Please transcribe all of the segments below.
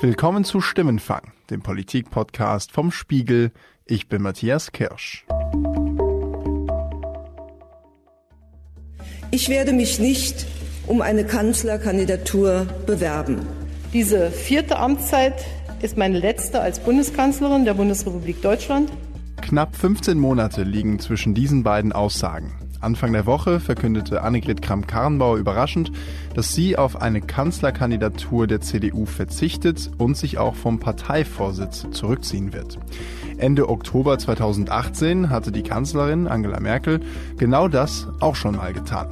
Willkommen zu Stimmenfang, dem Politik-Podcast vom Spiegel. Ich bin Matthias Kirsch. Ich werde mich nicht um eine Kanzlerkandidatur bewerben. Diese vierte Amtszeit ist meine letzte als Bundeskanzlerin der Bundesrepublik Deutschland. Knapp 15 Monate liegen zwischen diesen beiden Aussagen. Anfang der Woche verkündete Annegret Kramp-Karrenbauer überraschend, dass sie auf eine Kanzlerkandidatur der CDU verzichtet und sich auch vom Parteivorsitz zurückziehen wird. Ende Oktober 2018 hatte die Kanzlerin Angela Merkel genau das auch schon mal getan.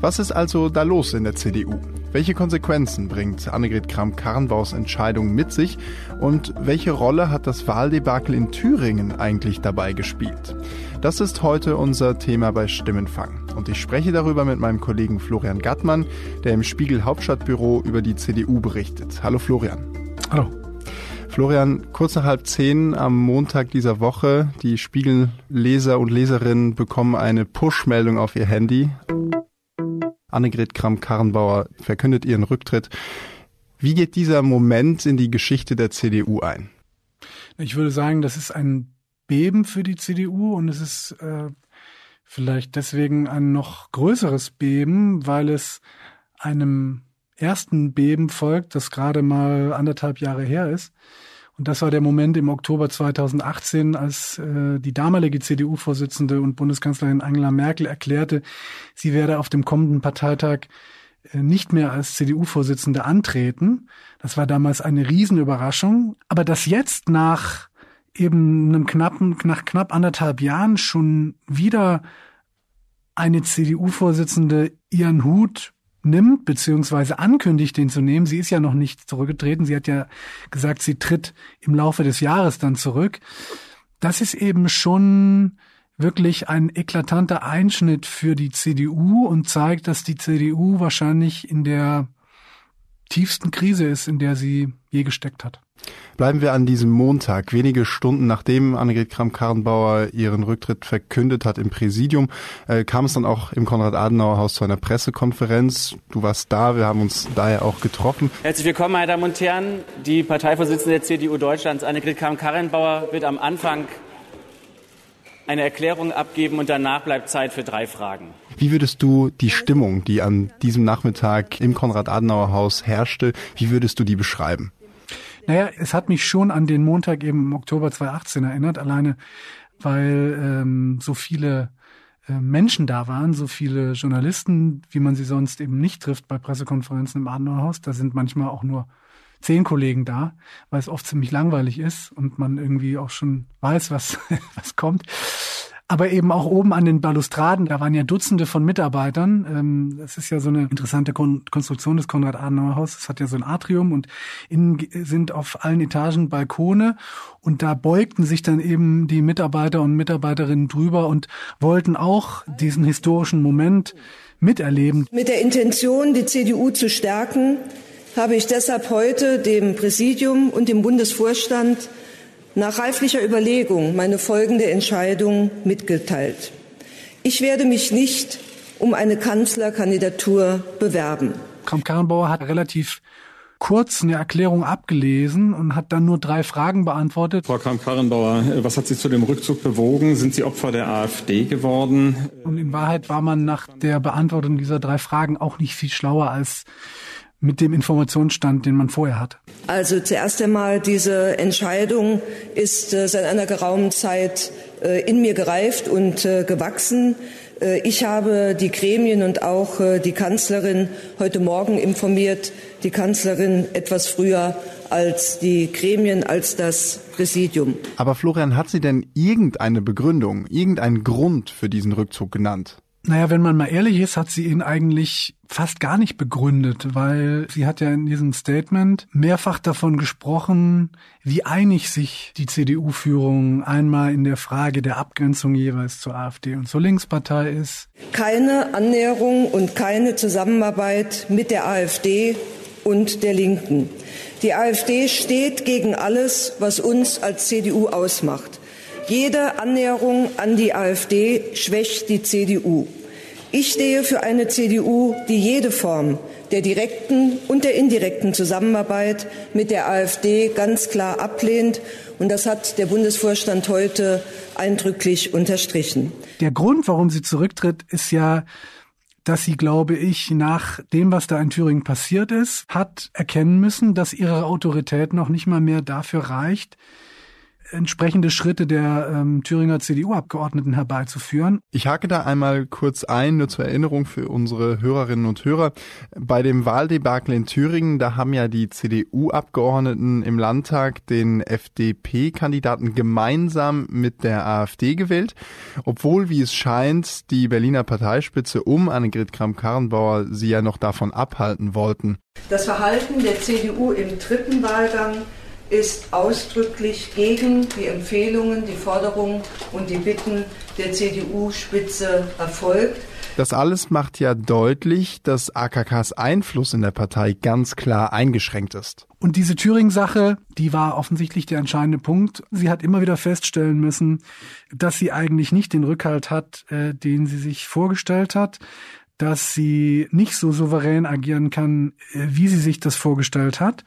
Was ist also da los in der CDU? Welche Konsequenzen bringt Annegret Kramp-Karrenbaus Entscheidung mit sich und welche Rolle hat das Wahldebakel in Thüringen eigentlich dabei gespielt? Das ist heute unser Thema bei Stimmenfang. Und ich spreche darüber mit meinem Kollegen Florian Gattmann, der im Spiegel Hauptstadtbüro über die CDU berichtet. Hallo Florian. Hallo. Florian, kurz nach halb zehn am Montag dieser Woche. Die Spiegelleser und Leserinnen bekommen eine Push-Meldung auf ihr Handy. Annegret Kramp-Karrenbauer verkündet ihren Rücktritt. Wie geht dieser Moment in die Geschichte der CDU ein? Ich würde sagen, das ist ein Beben für die CDU und es ist äh, vielleicht deswegen ein noch größeres Beben, weil es einem ersten Beben folgt, das gerade mal anderthalb Jahre her ist. Und das war der Moment im Oktober 2018, als äh, die damalige CDU-Vorsitzende und Bundeskanzlerin Angela Merkel erklärte, sie werde auf dem kommenden Parteitag äh, nicht mehr als CDU-Vorsitzende antreten. Das war damals eine Riesenüberraschung. Aber dass jetzt nach eben einem knappen, nach knapp anderthalb Jahren schon wieder eine CDU-Vorsitzende ihren Hut nimmt, beziehungsweise ankündigt, den zu nehmen. Sie ist ja noch nicht zurückgetreten. Sie hat ja gesagt, sie tritt im Laufe des Jahres dann zurück. Das ist eben schon wirklich ein eklatanter Einschnitt für die CDU und zeigt, dass die CDU wahrscheinlich in der tiefsten Krise ist, in der sie je gesteckt hat. Bleiben wir an diesem Montag, wenige Stunden nachdem Annegret Kramp-Karrenbauer ihren Rücktritt verkündet hat im Präsidium, äh, kam es dann auch im Konrad-Adenauer-Haus zu einer Pressekonferenz. Du warst da, wir haben uns daher auch getroffen. Herzlich willkommen, meine Damen und Herren. Die Parteivorsitzende der CDU Deutschlands, Annegret Kramp-Karrenbauer, wird am Anfang eine Erklärung abgeben und danach bleibt Zeit für drei Fragen. Wie würdest du die Stimmung, die an diesem Nachmittag im Konrad-Adenauer-Haus herrschte, wie würdest du die beschreiben? Naja, es hat mich schon an den Montag eben im Oktober 2018 erinnert, alleine weil ähm, so viele äh, Menschen da waren, so viele Journalisten, wie man sie sonst eben nicht trifft bei Pressekonferenzen im Adenauerhaus. Da sind manchmal auch nur zehn Kollegen da, weil es oft ziemlich langweilig ist und man irgendwie auch schon weiß, was, was kommt aber eben auch oben an den Balustraden, da waren ja Dutzende von Mitarbeitern. Ähm, das ist ja so eine interessante Konstruktion des Konrad-Adenauer-Haus. Es hat ja so ein Atrium und innen sind auf allen Etagen Balkone und da beugten sich dann eben die Mitarbeiter und Mitarbeiterinnen drüber und wollten auch diesen historischen Moment miterleben. Mit der Intention, die CDU zu stärken, habe ich deshalb heute dem Präsidium und dem Bundesvorstand nach reiflicher Überlegung meine folgende Entscheidung mitgeteilt. Ich werde mich nicht um eine Kanzlerkandidatur bewerben. Kramp-Karrenbauer hat relativ kurz eine Erklärung abgelesen und hat dann nur drei Fragen beantwortet. Frau Kramp-Karrenbauer, was hat Sie zu dem Rückzug bewogen? Sind Sie Opfer der AfD geworden? Und in Wahrheit war man nach der Beantwortung dieser drei Fragen auch nicht viel schlauer als mit dem Informationsstand, den man vorher hat? Also zuerst einmal, diese Entscheidung ist äh, seit einer geraumen Zeit äh, in mir gereift und äh, gewachsen. Ich habe die Gremien und auch die Kanzlerin heute Morgen informiert, die Kanzlerin etwas früher als die Gremien, als das Präsidium. Aber Florian, hat sie denn irgendeine Begründung, irgendeinen Grund für diesen Rückzug genannt? Naja, wenn man mal ehrlich ist, hat sie ihn eigentlich fast gar nicht begründet, weil sie hat ja in diesem Statement mehrfach davon gesprochen, wie einig sich die CDU-Führung einmal in der Frage der Abgrenzung jeweils zur AfD und zur Linkspartei ist. Keine Annäherung und keine Zusammenarbeit mit der AfD und der Linken. Die AfD steht gegen alles, was uns als CDU ausmacht. Jede Annäherung an die AfD schwächt die CDU. Ich stehe für eine CDU, die jede Form der direkten und der indirekten Zusammenarbeit mit der AfD ganz klar ablehnt. Und das hat der Bundesvorstand heute eindrücklich unterstrichen. Der Grund, warum sie zurücktritt, ist ja, dass sie, glaube ich, nach dem, was da in Thüringen passiert ist, hat erkennen müssen, dass ihre Autorität noch nicht mal mehr dafür reicht, entsprechende Schritte der ähm, Thüringer CDU-Abgeordneten herbeizuführen. Ich hake da einmal kurz ein, nur zur Erinnerung für unsere Hörerinnen und Hörer. Bei dem Wahldebakel in Thüringen, da haben ja die CDU-Abgeordneten im Landtag den FDP-Kandidaten gemeinsam mit der AfD gewählt, obwohl, wie es scheint, die Berliner Parteispitze um Annegret Kramp-Karrenbauer sie ja noch davon abhalten wollten. Das Verhalten der CDU im dritten Wahlgang ist ausdrücklich gegen die Empfehlungen, die Forderungen und die Bitten der CDU-Spitze erfolgt. Das alles macht ja deutlich, dass AKKs Einfluss in der Partei ganz klar eingeschränkt ist. Und diese Thüringen-Sache, die war offensichtlich der entscheidende Punkt. Sie hat immer wieder feststellen müssen, dass sie eigentlich nicht den Rückhalt hat, äh, den sie sich vorgestellt hat dass sie nicht so souverän agieren kann, äh, wie sie sich das vorgestellt hat.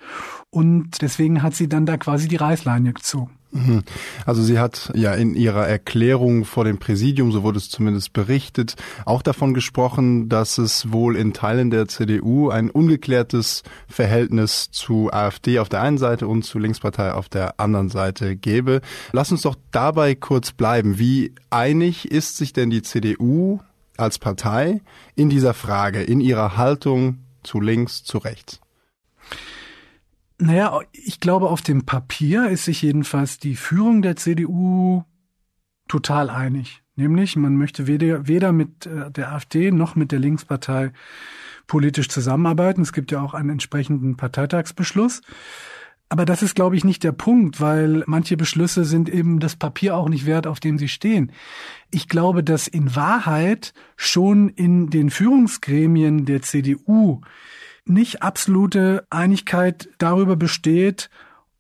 Und deswegen hat sie dann da quasi die Reißleine gezogen. Mhm. Also sie hat ja in ihrer Erklärung vor dem Präsidium, so wurde es zumindest berichtet, auch davon gesprochen, dass es wohl in Teilen der CDU ein ungeklärtes Verhältnis zu AfD auf der einen Seite und zu Linkspartei auf der anderen Seite gäbe. Lass uns doch dabei kurz bleiben. Wie einig ist sich denn die CDU als Partei in dieser Frage, in ihrer Haltung zu links, zu rechts? Naja, ich glaube, auf dem Papier ist sich jedenfalls die Führung der CDU total einig. Nämlich, man möchte weder, weder mit äh, der AfD noch mit der Linkspartei politisch zusammenarbeiten. Es gibt ja auch einen entsprechenden Parteitagsbeschluss. Aber das ist, glaube ich, nicht der Punkt, weil manche Beschlüsse sind eben das Papier auch nicht wert, auf dem sie stehen. Ich glaube, dass in Wahrheit schon in den Führungsgremien der CDU nicht absolute Einigkeit darüber besteht,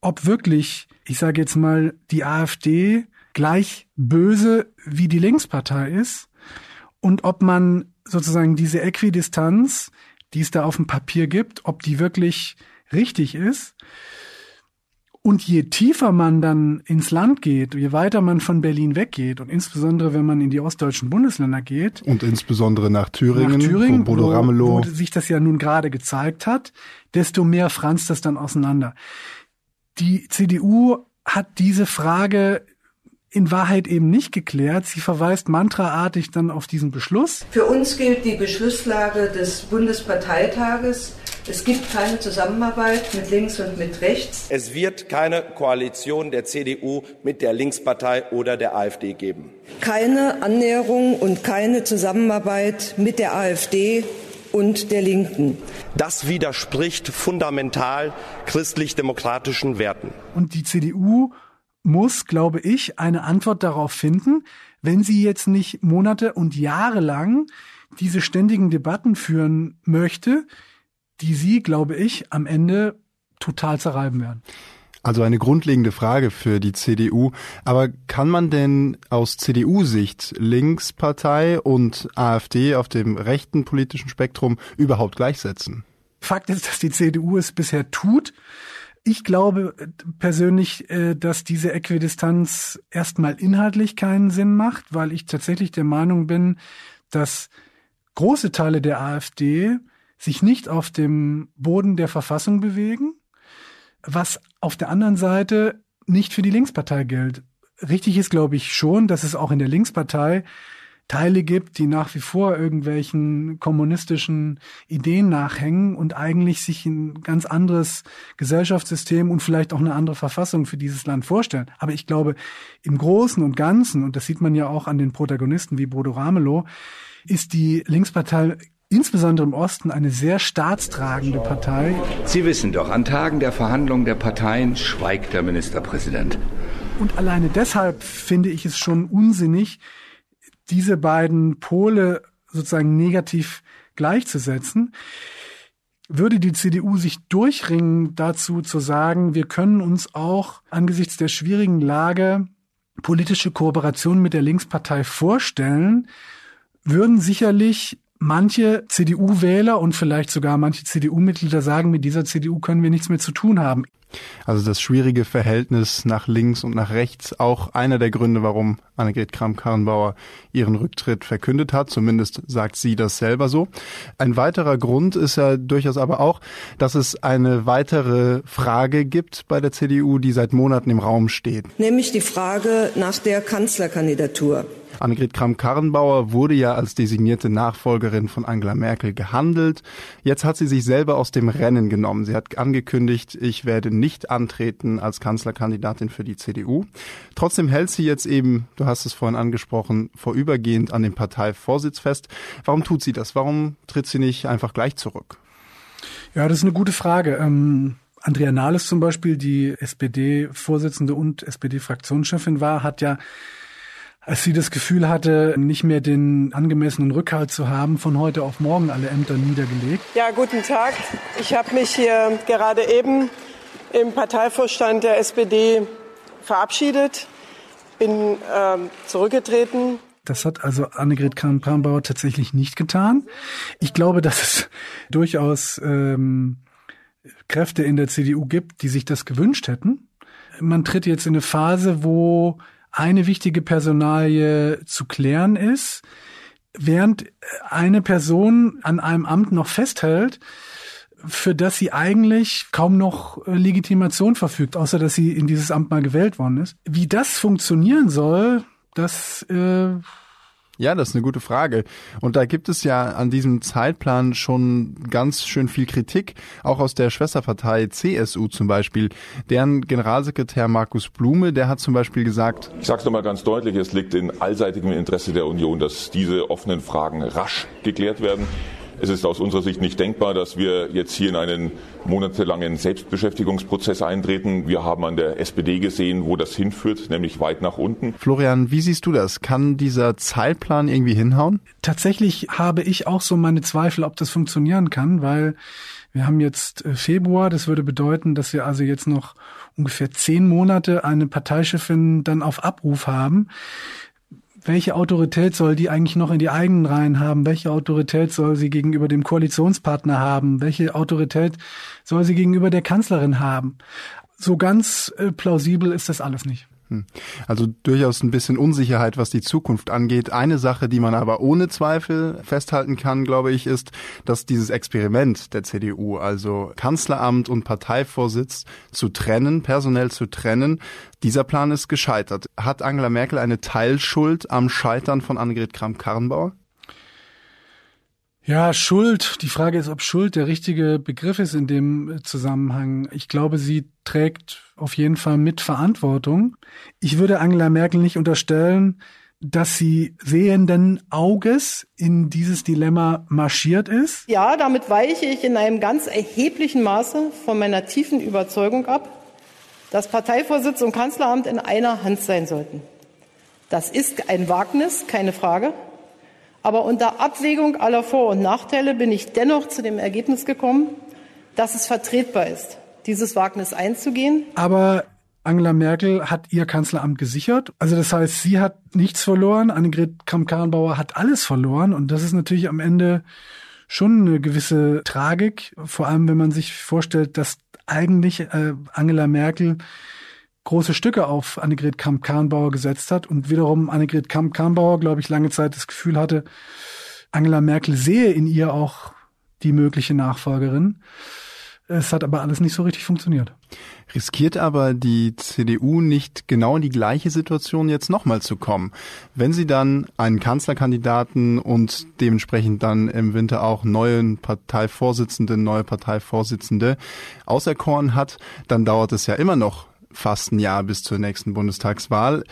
ob wirklich, ich sage jetzt mal, die AfD gleich böse wie die Linkspartei ist und ob man sozusagen diese Äquidistanz, die es da auf dem Papier gibt, ob die wirklich richtig ist. Und je tiefer man dann ins Land geht, je weiter man von Berlin weggeht und insbesondere wenn man in die ostdeutschen Bundesländer geht und insbesondere nach Thüringen, nach Thüringen wo, Bodo Ramelow. wo sich das ja nun gerade gezeigt hat, desto mehr franzt das dann auseinander. Die CDU hat diese Frage in Wahrheit eben nicht geklärt. Sie verweist mantraartig dann auf diesen Beschluss. Für uns gilt die Beschlusslage des Bundesparteitages. Es gibt keine Zusammenarbeit mit links und mit rechts. Es wird keine Koalition der CDU mit der Linkspartei oder der AfD geben. Keine Annäherung und keine Zusammenarbeit mit der AfD und der Linken. Das widerspricht fundamental christlich-demokratischen Werten. Und die CDU muss, glaube ich, eine Antwort darauf finden, wenn sie jetzt nicht Monate und Jahre lang diese ständigen Debatten führen möchte, die sie, glaube ich, am Ende total zerreiben werden. Also eine grundlegende Frage für die CDU. Aber kann man denn aus CDU-Sicht Linkspartei und AfD auf dem rechten politischen Spektrum überhaupt gleichsetzen? Fakt ist, dass die CDU es bisher tut. Ich glaube persönlich, äh, dass diese Äquidistanz erstmal inhaltlich keinen Sinn macht, weil ich tatsächlich der Meinung bin, dass große Teile der AfD sich nicht auf dem Boden der Verfassung bewegen, was auf der anderen Seite nicht für die Linkspartei gilt. Richtig ist, glaube ich, schon, dass es auch in der Linkspartei Teile gibt, die nach wie vor irgendwelchen kommunistischen Ideen nachhängen und eigentlich sich ein ganz anderes Gesellschaftssystem und vielleicht auch eine andere Verfassung für dieses Land vorstellen. Aber ich glaube, im Großen und Ganzen, und das sieht man ja auch an den Protagonisten wie Bodo Ramelow, ist die Linkspartei insbesondere im Osten eine sehr staatstragende Partei. Sie wissen doch, an Tagen der Verhandlungen der Parteien schweigt der Ministerpräsident. Und alleine deshalb finde ich es schon unsinnig, diese beiden Pole sozusagen negativ gleichzusetzen. Würde die CDU sich durchringen, dazu zu sagen, wir können uns auch angesichts der schwierigen Lage politische Kooperation mit der Linkspartei vorstellen, würden sicherlich manche CDU-Wähler und vielleicht sogar manche CDU-Mitglieder sagen, mit dieser CDU können wir nichts mehr zu tun haben. Also das schwierige Verhältnis nach links und nach rechts, auch einer der Gründe, warum Annegret Kramp-Karrenbauer ihren Rücktritt verkündet hat. Zumindest sagt sie das selber so. Ein weiterer Grund ist ja durchaus aber auch, dass es eine weitere Frage gibt bei der CDU, die seit Monaten im Raum steht. Nämlich die Frage nach der Kanzlerkandidatur. Annegret Kramp-Karrenbauer wurde ja als designierte Nachfolgerin von Angela Merkel gehandelt. Jetzt hat sie sich selber aus dem Rennen genommen. Sie hat angekündigt, ich werde nicht antreten als Kanzlerkandidatin für die CDU. Trotzdem hält sie jetzt eben, du hast es vorhin angesprochen, vorübergehend an dem Parteivorsitz fest. Warum tut sie das? Warum tritt sie nicht einfach gleich zurück? Ja, das ist eine gute Frage. Ähm Andrea Nahles zum Beispiel, die SPD-Vorsitzende und SPD-Fraktionschefin war, hat ja als sie das Gefühl hatte, nicht mehr den angemessenen Rückhalt zu haben, von heute auf morgen alle Ämter niedergelegt. Ja, guten Tag. Ich habe mich hier gerade eben im Parteivorstand der SPD verabschiedet, bin ähm, zurückgetreten. Das hat also Annegret Kramp-Karrenbauer tatsächlich nicht getan. Ich glaube, dass es durchaus ähm, Kräfte in der CDU gibt, die sich das gewünscht hätten. Man tritt jetzt in eine Phase, wo eine wichtige Personalie zu klären ist, während eine Person an einem Amt noch festhält, für das sie eigentlich kaum noch äh, Legitimation verfügt, außer dass sie in dieses Amt mal gewählt worden ist. Wie das funktionieren soll, das äh, ja, das ist eine gute Frage. Und da gibt es ja an diesem Zeitplan schon ganz schön viel Kritik, auch aus der Schwesterpartei CSU zum Beispiel. Deren Generalsekretär Markus Blume, der hat zum Beispiel gesagt, ich sage es nochmal ganz deutlich, es liegt in allseitigem Interesse der Union, dass diese offenen Fragen rasch geklärt werden. Es ist aus unserer Sicht nicht denkbar, dass wir jetzt hier in einen monatelangen Selbstbeschäftigungsprozess eintreten. Wir haben an der SPD gesehen, wo das hinführt, nämlich weit nach unten. Florian, wie siehst du das? Kann dieser Zeitplan irgendwie hinhauen? Tatsächlich habe ich auch so meine Zweifel, ob das funktionieren kann, weil wir haben jetzt äh, Februar. Das würde bedeuten, dass wir also jetzt noch ungefähr zehn Monate eine Parteichefin dann auf Abruf haben welche Autorität soll die eigentlich noch in die eigenen Reihen haben? Welche Autorität soll sie gegenüber dem Koalitionspartner haben? Welche Autorität soll sie gegenüber der Kanzlerin haben? So ganz äh, plausibel ist das alles nicht. Hm. Also durchaus ein bisschen Unsicherheit, was die Zukunft angeht. Eine Sache, die man aber ohne Zweifel festhalten kann, glaube ich, ist, dass dieses Experiment der CDU, also Kanzleramt und Parteivorsitz zu trennen, personell zu trennen, dieser Plan ist gescheitert. Hat Angela Merkel eine Teilschuld am Scheitern von Annegret Kramp-Karrenbauer? Ja, Schuld. Die Frage ist, ob Schuld der richtige Begriff ist in dem Zusammenhang. Ich glaube, sie trägt auf jeden Fall mit Verantwortung. Ich würde Angela Merkel nicht unterstellen, dass sie sehenden Auges in dieses Dilemma marschiert ist? Ja, damit weiche ich in einem ganz erheblichen Maße von meiner tiefen Überzeugung ab, dass Parteivorsitz und Kanzleramt in einer Hand sein sollten. Das ist ein Wagnis, keine Frage. Aber unter Abwägung aller Vor- und Nachteile bin ich dennoch zu dem Ergebnis gekommen, dass es vertretbar ist, dieses Wagnis einzugehen. Aber Angela Merkel hat ihr Kanzleramt gesichert. Also das heißt, sie hat nichts verloren. Annegret Kramp-Karrenbauer hat alles verloren. Und das ist natürlich am Ende schon eine gewisse Tragik. Vor allem, wenn man sich vorstellt, dass eigentlich äh, Angela Merkel große Stücke auf Annegret Kamp-Karrenbauer gesetzt hat und wiederum Annegret Kamp-Karrenbauer, glaube ich, lange Zeit das Gefühl hatte, Angela Merkel sehe in ihr auch die mögliche Nachfolgerin. Es hat aber alles nicht so richtig funktioniert. Riskiert aber die CDU nicht genau in die gleiche Situation jetzt nochmal zu kommen? Wenn sie dann einen Kanzlerkandidaten und dementsprechend dann im Winter auch neuen Parteivorsitzenden, neue Parteivorsitzende auserkoren hat, dann dauert es ja immer noch fast ein Jahr bis zur nächsten Bundestagswahl.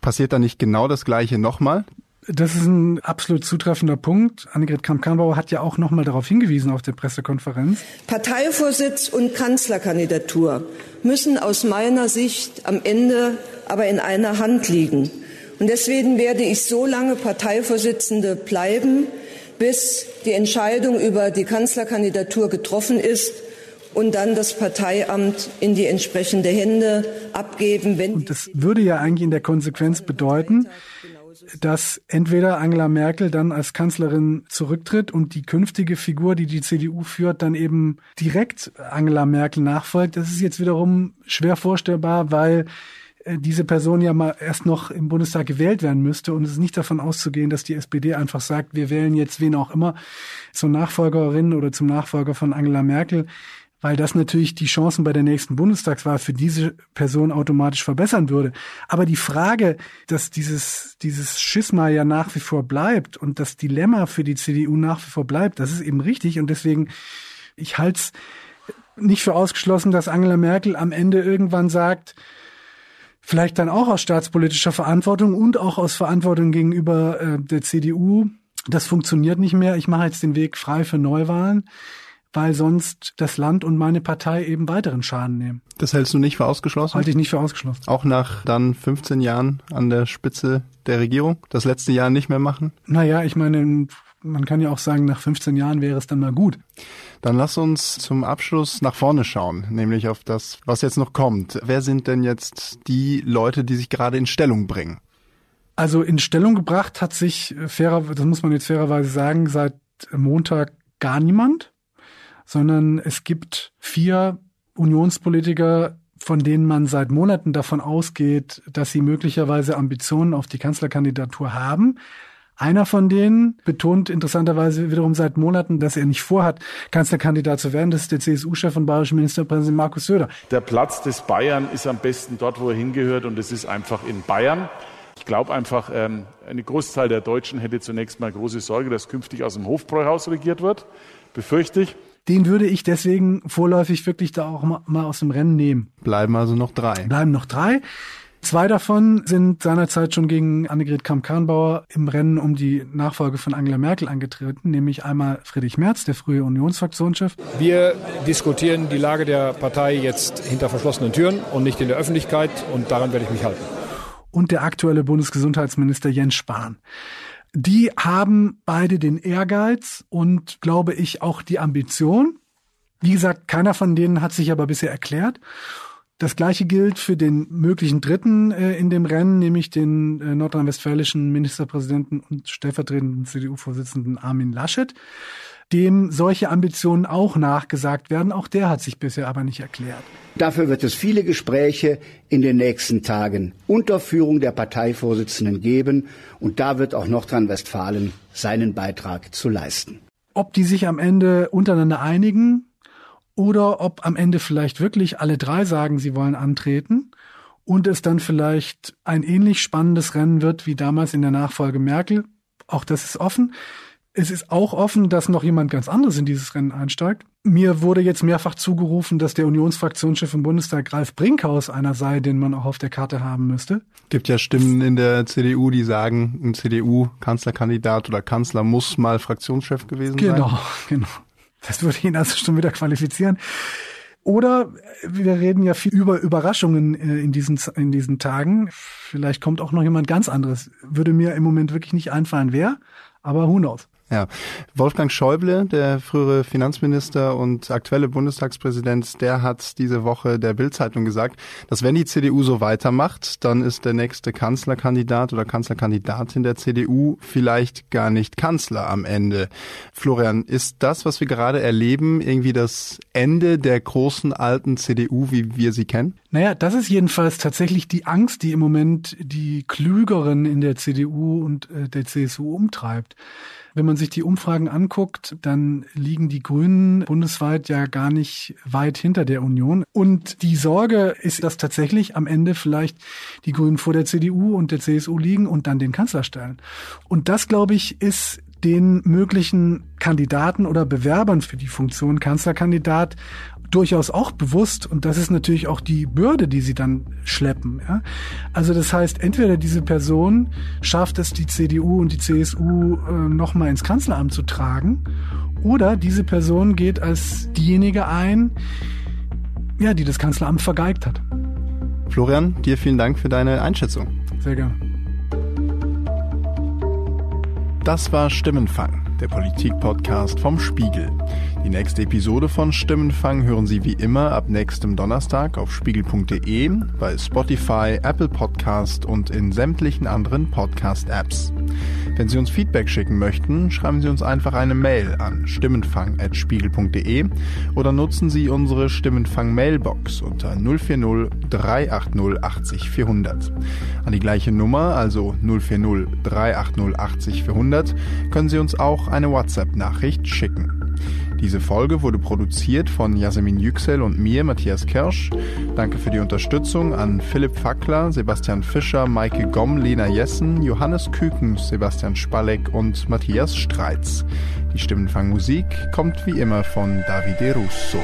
Passiert da nicht genau das Gleiche nochmal? Das ist ein absolut zutreffender Punkt. Annegret Kramp-Karrenbauer hat ja auch nochmal darauf hingewiesen auf der Pressekonferenz. Parteivorsitz und Kanzlerkandidatur müssen aus meiner Sicht am Ende aber in einer Hand liegen. Und deswegen werde ich so lange Parteivorsitzende bleiben, bis die Entscheidung über die Kanzlerkandidatur getroffen ist und dann das Parteiamt in die entsprechende Hände abgeben. Wenn und das würde ja eigentlich in der Konsequenz bedeuten, dass entweder Angela Merkel dann als Kanzlerin zurücktritt und die künftige Figur, die die CDU führt, dann eben direkt Angela Merkel nachfolgt. Das ist jetzt wiederum schwer vorstellbar, weil äh, diese Person ja mal erst noch im Bundestag gewählt werden müsste und es ist nicht davon auszugehen, dass die SPD einfach sagt, wir wählen jetzt wen auch immer zur Nachfolgerin oder zum Nachfolger von Angela Merkel weil das natürlich die Chancen bei der nächsten Bundestagswahl für diese Person automatisch verbessern würde. Aber die Frage, dass dieses, dieses Schisma ja nach wie vor bleibt und das Dilemma für die CDU nach wie vor bleibt, das ist eben richtig. Und deswegen, ich halte es nicht für ausgeschlossen, dass Angela Merkel am Ende irgendwann sagt, vielleicht dann auch aus staatspolitischer Verantwortung und auch aus Verantwortung gegenüber äh, der CDU, das funktioniert nicht mehr, ich mache jetzt den Weg frei für Neuwahlen weil sonst das Land und meine Partei eben weiteren Schaden nehmen. Das hältst du nicht für ausgeschlossen? Halte ich nicht für ausgeschlossen. Auch nach dann 15 Jahren an der Spitze der Regierung? Das letzte Jahr nicht mehr machen? Naja, ich meine, man kann ja auch sagen, nach 15 Jahren wäre es dann mal gut. Dann lass uns zum Abschluss nach vorne schauen, nämlich auf das, was jetzt noch kommt. Wer sind denn jetzt die Leute, die sich gerade in Stellung bringen? Also in Stellung gebracht hat sich fairer, das muss man jetzt fairerweise sagen, seit Montag gar niemand sondern es gibt vier Unionspolitiker, von denen man seit Monaten davon ausgeht, dass sie möglicherweise Ambitionen auf die Kanzlerkandidatur haben. Einer von denen betont interessanterweise wiederum seit Monaten, dass er nicht vorhat, Kanzlerkandidat zu werden. Das ist der CSU-Chef und bayerische Ministerpräsident Markus Söder. Der Platz des Bayern ist am besten dort, wo er hingehört, und es ist einfach in Bayern. Ich glaube einfach, ähm, eine Großteil der Deutschen hätte zunächst mal große Sorge, dass künftig aus dem Hofbräuhaus regiert wird. Befürchte ich. Den würde ich deswegen vorläufig wirklich da auch mal aus dem Rennen nehmen. Bleiben also noch drei. Bleiben noch drei. Zwei davon sind seinerzeit schon gegen Annegret Kramp-Karrenbauer im Rennen um die Nachfolge von Angela Merkel angetreten, nämlich einmal Friedrich Merz, der frühe Unionsfraktionschef. Wir diskutieren die Lage der Partei jetzt hinter verschlossenen Türen und nicht in der Öffentlichkeit und daran werde ich mich halten. Und der aktuelle Bundesgesundheitsminister Jens Spahn die haben beide den Ehrgeiz und, glaube ich, auch die Ambition. Wie gesagt, keiner von denen hat sich aber bisher erklärt. Das gleiche gilt für den möglichen Dritten äh, in dem Rennen, nämlich den äh, nordrhein-westfälischen Ministerpräsidenten und stellvertretenden CDU-Vorsitzenden Armin Laschet dem solche Ambitionen auch nachgesagt werden. Auch der hat sich bisher aber nicht erklärt. Dafür wird es viele Gespräche in den nächsten Tagen unter Führung der Parteivorsitzenden geben. Und da wird auch Nordrhein-Westfalen seinen Beitrag zu leisten. Ob die sich am Ende untereinander einigen oder ob am Ende vielleicht wirklich alle drei sagen, sie wollen antreten und es dann vielleicht ein ähnlich spannendes Rennen wird wie damals in der Nachfolge Merkel. Auch das ist offen. Es ist auch offen, dass noch jemand ganz anderes in dieses Rennen einsteigt. Mir wurde jetzt mehrfach zugerufen, dass der Unionsfraktionschef im Bundestag Ralf Brinkhaus einer sei, den man auch auf der Karte haben müsste. Gibt ja Stimmen in der CDU, die sagen, ein CDU-Kanzlerkandidat oder Kanzler muss mal Fraktionschef gewesen genau, sein. Genau, genau. Das würde ihn also schon wieder qualifizieren. Oder wir reden ja viel über Überraschungen äh, in diesen, in diesen Tagen. Vielleicht kommt auch noch jemand ganz anderes. Würde mir im Moment wirklich nicht einfallen, wer, aber who knows. Ja, Wolfgang Schäuble, der frühere Finanzminister und aktuelle Bundestagspräsident, der hat diese Woche der Bildzeitung gesagt, dass wenn die CDU so weitermacht, dann ist der nächste Kanzlerkandidat oder Kanzlerkandidatin der CDU vielleicht gar nicht Kanzler am Ende. Florian, ist das, was wir gerade erleben, irgendwie das Ende der großen alten CDU, wie wir sie kennen? Naja, das ist jedenfalls tatsächlich die Angst, die im Moment die Klügeren in der CDU und äh, der CSU umtreibt. Wenn man sich die Umfragen anguckt, dann liegen die Grünen bundesweit ja gar nicht weit hinter der Union. Und die Sorge ist, dass tatsächlich am Ende vielleicht die Grünen vor der CDU und der CSU liegen und dann den Kanzler stellen. Und das, glaube ich, ist den möglichen Kandidaten oder Bewerbern für die Funktion Kanzlerkandidat durchaus auch bewusst und das ist natürlich auch die Bürde, die sie dann schleppen. Ja? Also das heißt, entweder diese Person schafft es, die CDU und die CSU äh, nochmal ins Kanzleramt zu tragen, oder diese Person geht als diejenige ein, ja, die das Kanzleramt vergeigt hat. Florian, dir vielen Dank für deine Einschätzung. Sehr gerne. Das war Stimmenfang der Politik-Podcast vom Spiegel. Die nächste Episode von Stimmenfang hören Sie wie immer ab nächstem Donnerstag auf spiegel.de, bei Spotify, Apple Podcast und in sämtlichen anderen Podcast-Apps. Wenn Sie uns Feedback schicken möchten, schreiben Sie uns einfach eine Mail an stimmenfang.spiegel.de oder nutzen Sie unsere Stimmenfang-Mailbox unter 040 380 80 400. An die gleiche Nummer, also 040 380 80 400, können Sie uns auch eine WhatsApp-Nachricht schicken. Diese Folge wurde produziert von Yasemin Yüksel und mir, Matthias Kirsch. Danke für die Unterstützung an Philipp Fackler, Sebastian Fischer, Maike Gomm, Lena Jessen, Johannes Kükens, Sebastian Spalleck und Matthias Streitz. Die Stimmenfangmusik kommt wie immer von Davide Russo.